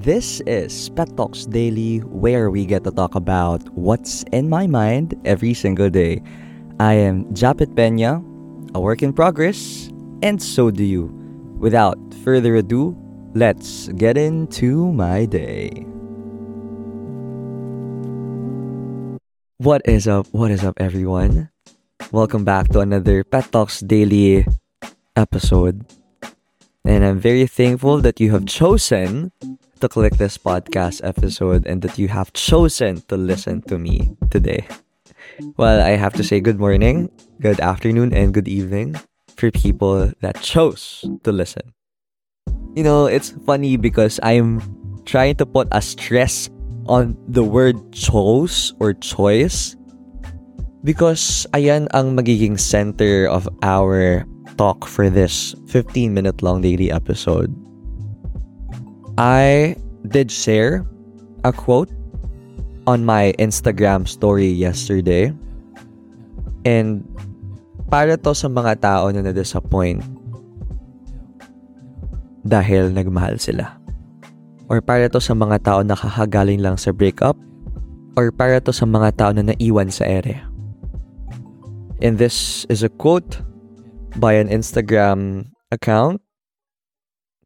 This is Pet Talks Daily, where we get to talk about what's in my mind every single day. I am Japit Pena, a work in progress, and so do you. Without further ado, let's get into my day. What is up? What is up, everyone? Welcome back to another Pet Talks Daily episode. And I'm very thankful that you have chosen to click this podcast episode and that you have chosen to listen to me today. Well, I have to say good morning, good afternoon, and good evening for people that chose to listen. You know, it's funny because I'm trying to put a stress on the word chose or choice because ayan ang magiging center of our talk for this 15 minute long daily episode. I did share a quote on my Instagram story yesterday. And para to sa mga tao na na-disappoint dahil nagmahal sila. Or para to sa mga tao na kakagaling lang sa breakup. Or para to sa mga tao na naiwan sa ere. And this is a quote by an Instagram account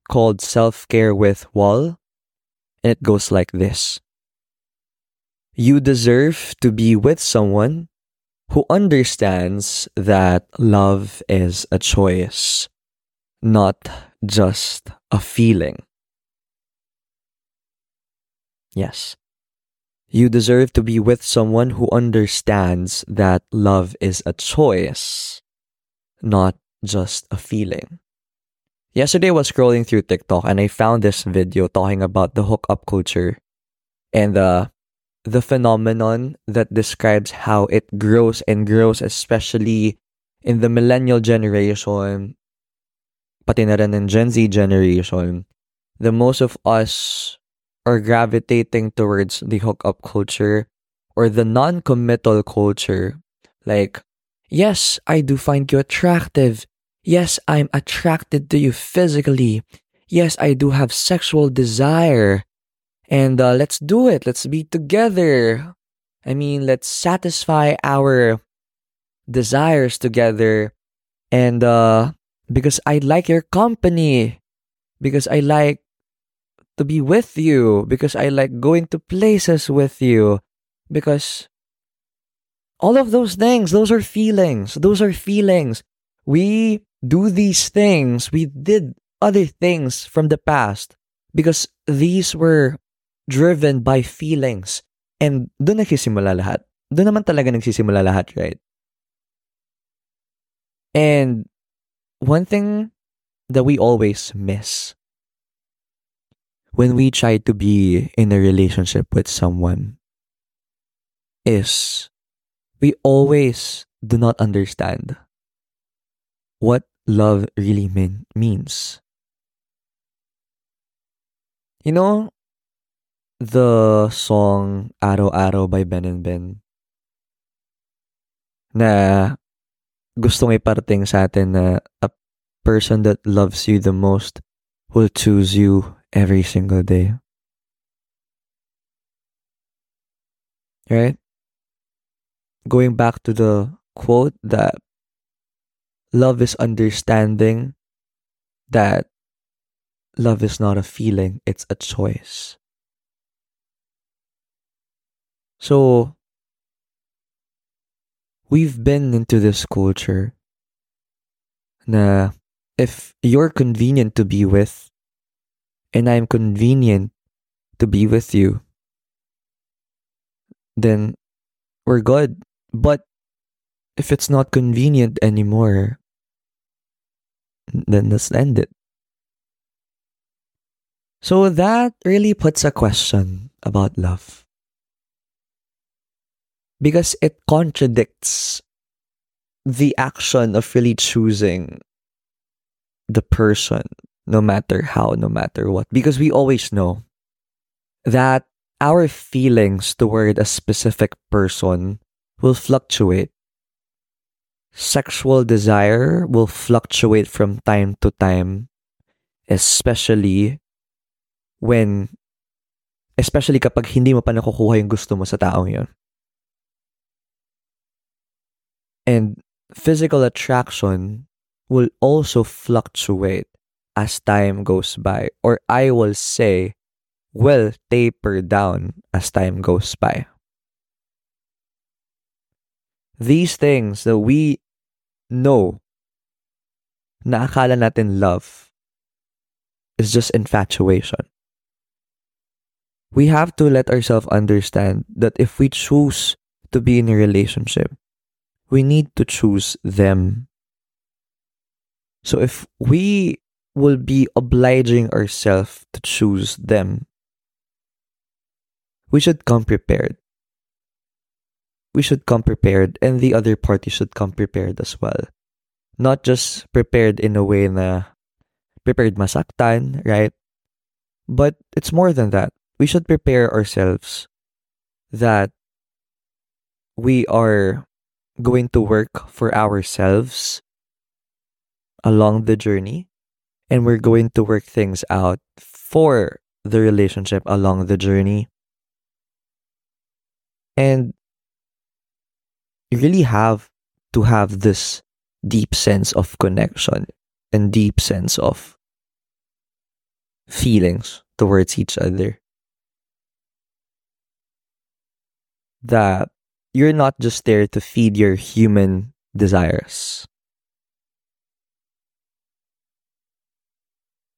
called Self Care with Wall. And it goes like this You deserve to be with someone who understands that love is a choice, not just a feeling. Yes. You deserve to be with someone who understands that love is a choice, not just a feeling. Yesterday I was scrolling through TikTok and I found this video talking about the hookup culture and the the phenomenon that describes how it grows and grows especially in the millennial generation pati na rin in Gen Z generation the most of us are gravitating towards the hookup culture or the non-committal culture like Yes, I do find you attractive. Yes, I'm attracted to you physically. Yes, I do have sexual desire. And uh, let's do it. Let's be together. I mean, let's satisfy our desires together. And uh, because I like your company, because I like to be with you, because I like going to places with you, because all of those things, those are feelings. Those are feelings. We do these things. We did other things from the past because these were driven by feelings. And doon nagsisimula lahat. Doon naman talaga nagsisimula lahat, right? And one thing that we always miss when we try to be in a relationship with someone is we always do not understand what love really mean, means. You know, the song Araw Araw by Ben and Ben na gustong iparating sa atin na a person that loves you the most will choose you every single day. Right? Going back to the quote that love is understanding that love is not a feeling, it's a choice. So, we've been into this culture na if you're convenient to be with and I'm convenient to be with you, then we're good. But if it's not convenient anymore, then let's end it. So that really puts a question about love. Because it contradicts the action of really choosing the person, no matter how, no matter what. Because we always know that our feelings toward a specific person will fluctuate. Sexual desire will fluctuate from time to time, especially when Especially kapag hindi mo pa nakukuha yung gusto mo sa taong yun. And physical attraction will also fluctuate as time goes by, or I will say, will taper down as time goes by. These things that we know na akala natin love is just infatuation. We have to let ourselves understand that if we choose to be in a relationship, we need to choose them. So if we will be obliging ourselves to choose them, we should come prepared. We should come prepared, and the other party should come prepared as well. Not just prepared in a way na prepared masaktan, right? But it's more than that. We should prepare ourselves that we are going to work for ourselves along the journey and we're going to work things out for the relationship along the journey. And really have to have this deep sense of connection and deep sense of feelings towards each other. That you're not just there to feed your human desires,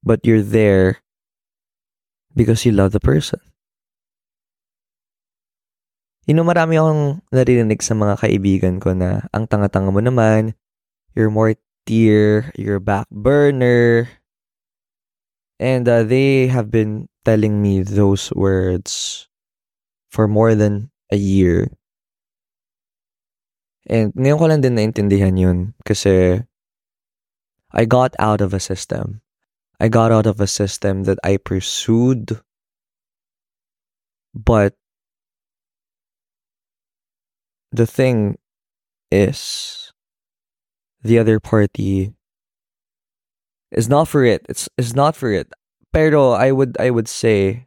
but you're there because you love the person. You know, marami akong naririnig sa mga kaibigan ko na ang tanga-tanga mo naman, you're more tier, you're back burner. And uh, they have been telling me those words for more than a year. And ngayon ko lang din naintindihan yun kasi I got out of a system. I got out of a system that I pursued but the thing is the other party is not for it. It's it's not for it. Pero I would I would say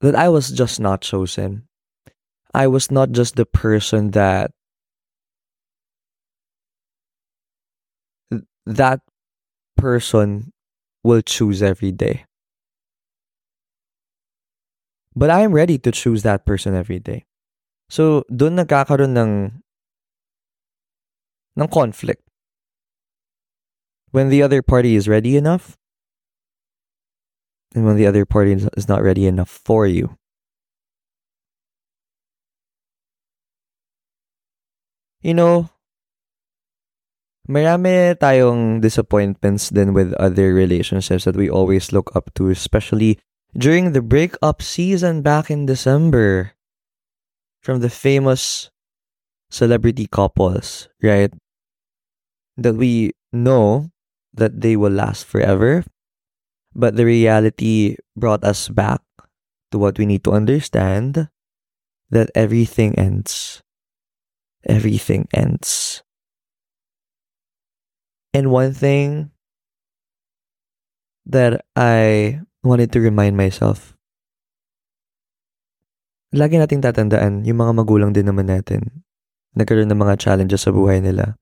that I was just not chosen. I was not just the person that that person will choose every day. But I'm ready to choose that person every day. So, doon nagkakaroon ng ng conflict. When the other party is ready enough and when the other party is not ready enough for you. You know, marami tayong disappointments then with other relationships that we always look up to, especially during the breakup season back in December from the famous celebrity couples, right? That we know that they will last forever, but the reality brought us back to what we need to understand that everything ends. Everything ends. And one thing that I wanted to remind myself. Lagi nating tatandaan, yung mga magulang din naman natin, nagkaroon ng mga challenges sa buhay nila.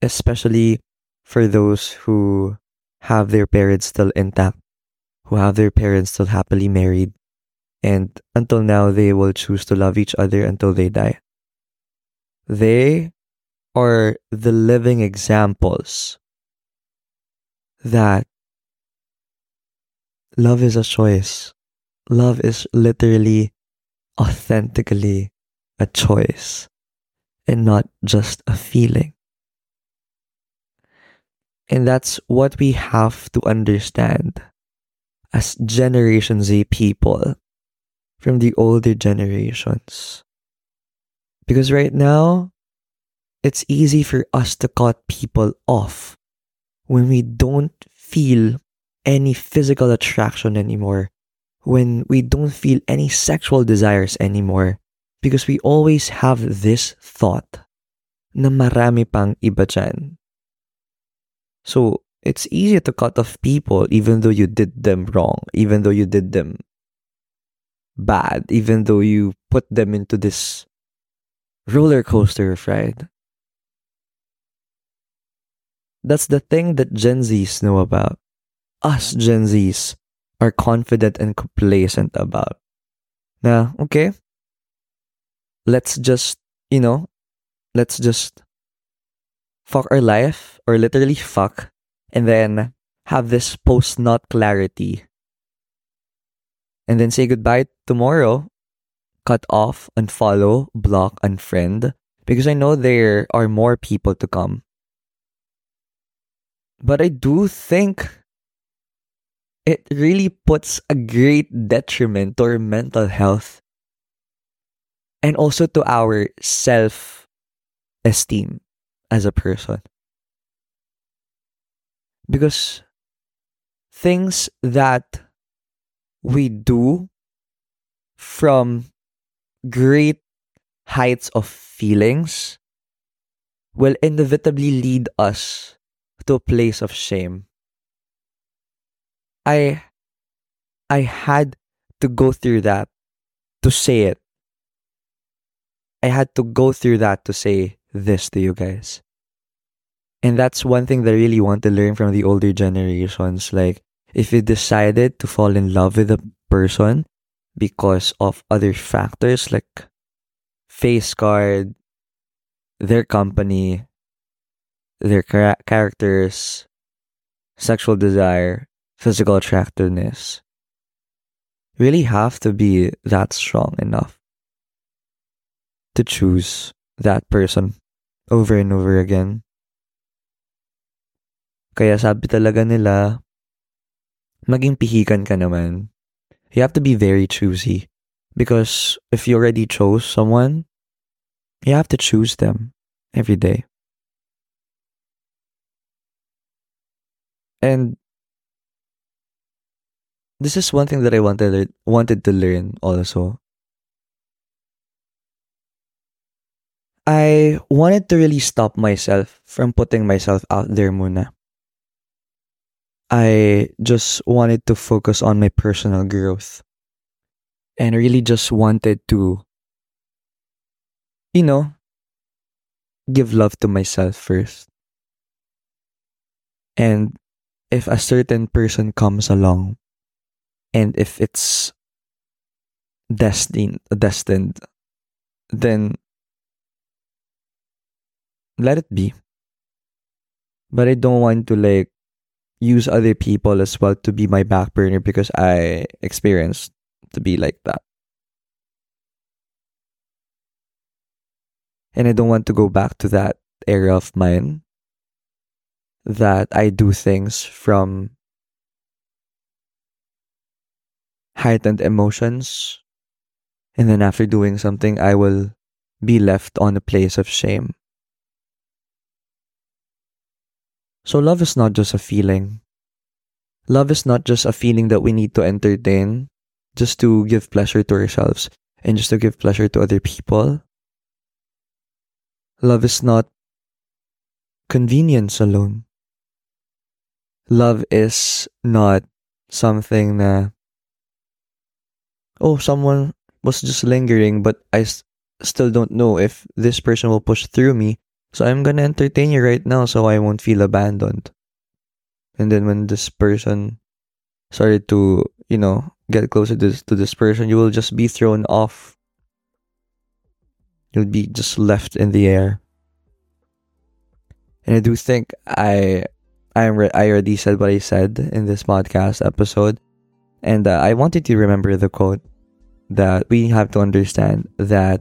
Especially for those who have their parents still intact, who have their parents still happily married, and until now they will choose to love each other until they die. They are the living examples that love is a choice. Love is literally, authentically a choice and not just a feeling. And that's what we have to understand as Generation Z people from the older generations. Because right now, it's easy for us to cut people off when we don't feel any physical attraction anymore, when we don't feel any sexual desires anymore, because we always have this thought na marami pang iba dyan. So, it's easier to cut off people even though you did them wrong, even though you did them bad, even though you put them into this roller coaster of ride. That's the thing that Gen Zs know about. Us Gen Zs are confident and complacent about. Now, okay, let's just, you know, let's just fuck our life or literally fuck and then have this post nut clarity. And then say goodbye tomorrow cut off unfollow block unfriend because i know there are more people to come. But i do think it really puts a great detriment to our mental health and also to our self esteem as a person. Because things that we do from great heights of feelings will inevitably lead us to a place of shame. I I had to go through that to say it. I had to go through that to say this to you guys. And that's one thing that I really want to learn from the older generations. Like, if you decided to fall in love with a person because of other factors like face card, their company, their char- characters, sexual desire, physical attractiveness, really have to be that strong enough to choose that person over and over again. Kaya sabi talaga nila, maging pihikan ka naman. You have to be very choosy. Because if you already chose someone, you have to choose them every day. And this is one thing that I wanted wanted to learn also. I wanted to really stop myself from putting myself out there muna. I just wanted to focus on my personal growth. And really just wanted to, you know, give love to myself first. And if a certain person comes along, and if it's destined, destined, then let it be. But I don't want to like use other people as well to be my back burner because I experienced to be like that. And I don't want to go back to that area of mine that I do things from heightened emotions. And then after doing something, I will be left on a place of shame. So, love is not just a feeling. Love is not just a feeling that we need to entertain just to give pleasure to ourselves and just to give pleasure to other people. Love is not convenience alone. Love is not something that, oh, someone was just lingering, but I s- still don't know if this person will push through me. So I'm gonna entertain you right now so I won't feel abandoned. And then when this person started to, you know, get closer to this, to this person, you will just be thrown off. You'll be just left in the air. And I do think I I re- I already said what I said in this podcast episode. And uh, I wanted to remember the quote that we have to understand that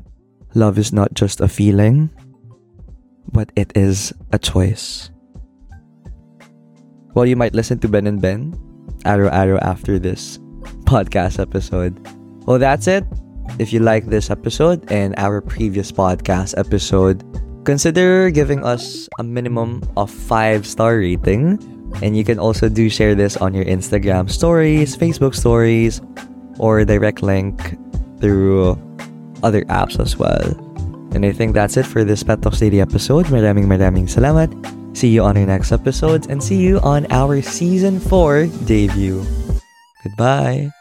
love is not just a feeling, but it is a choice. Well, you might listen to Ben and Ben, Araw Araw after this podcast episode. Well, that's it. If you like this episode and our previous podcast episode, consider giving us a minimum of 5 star rating. And you can also do share this on your Instagram stories, Facebook stories, or direct link through other apps as well. And I think that's it for this Pet Talks Daily episode. Maraming maraming salamat. See you on our next episodes and see you on our season 4 debut. Goodbye.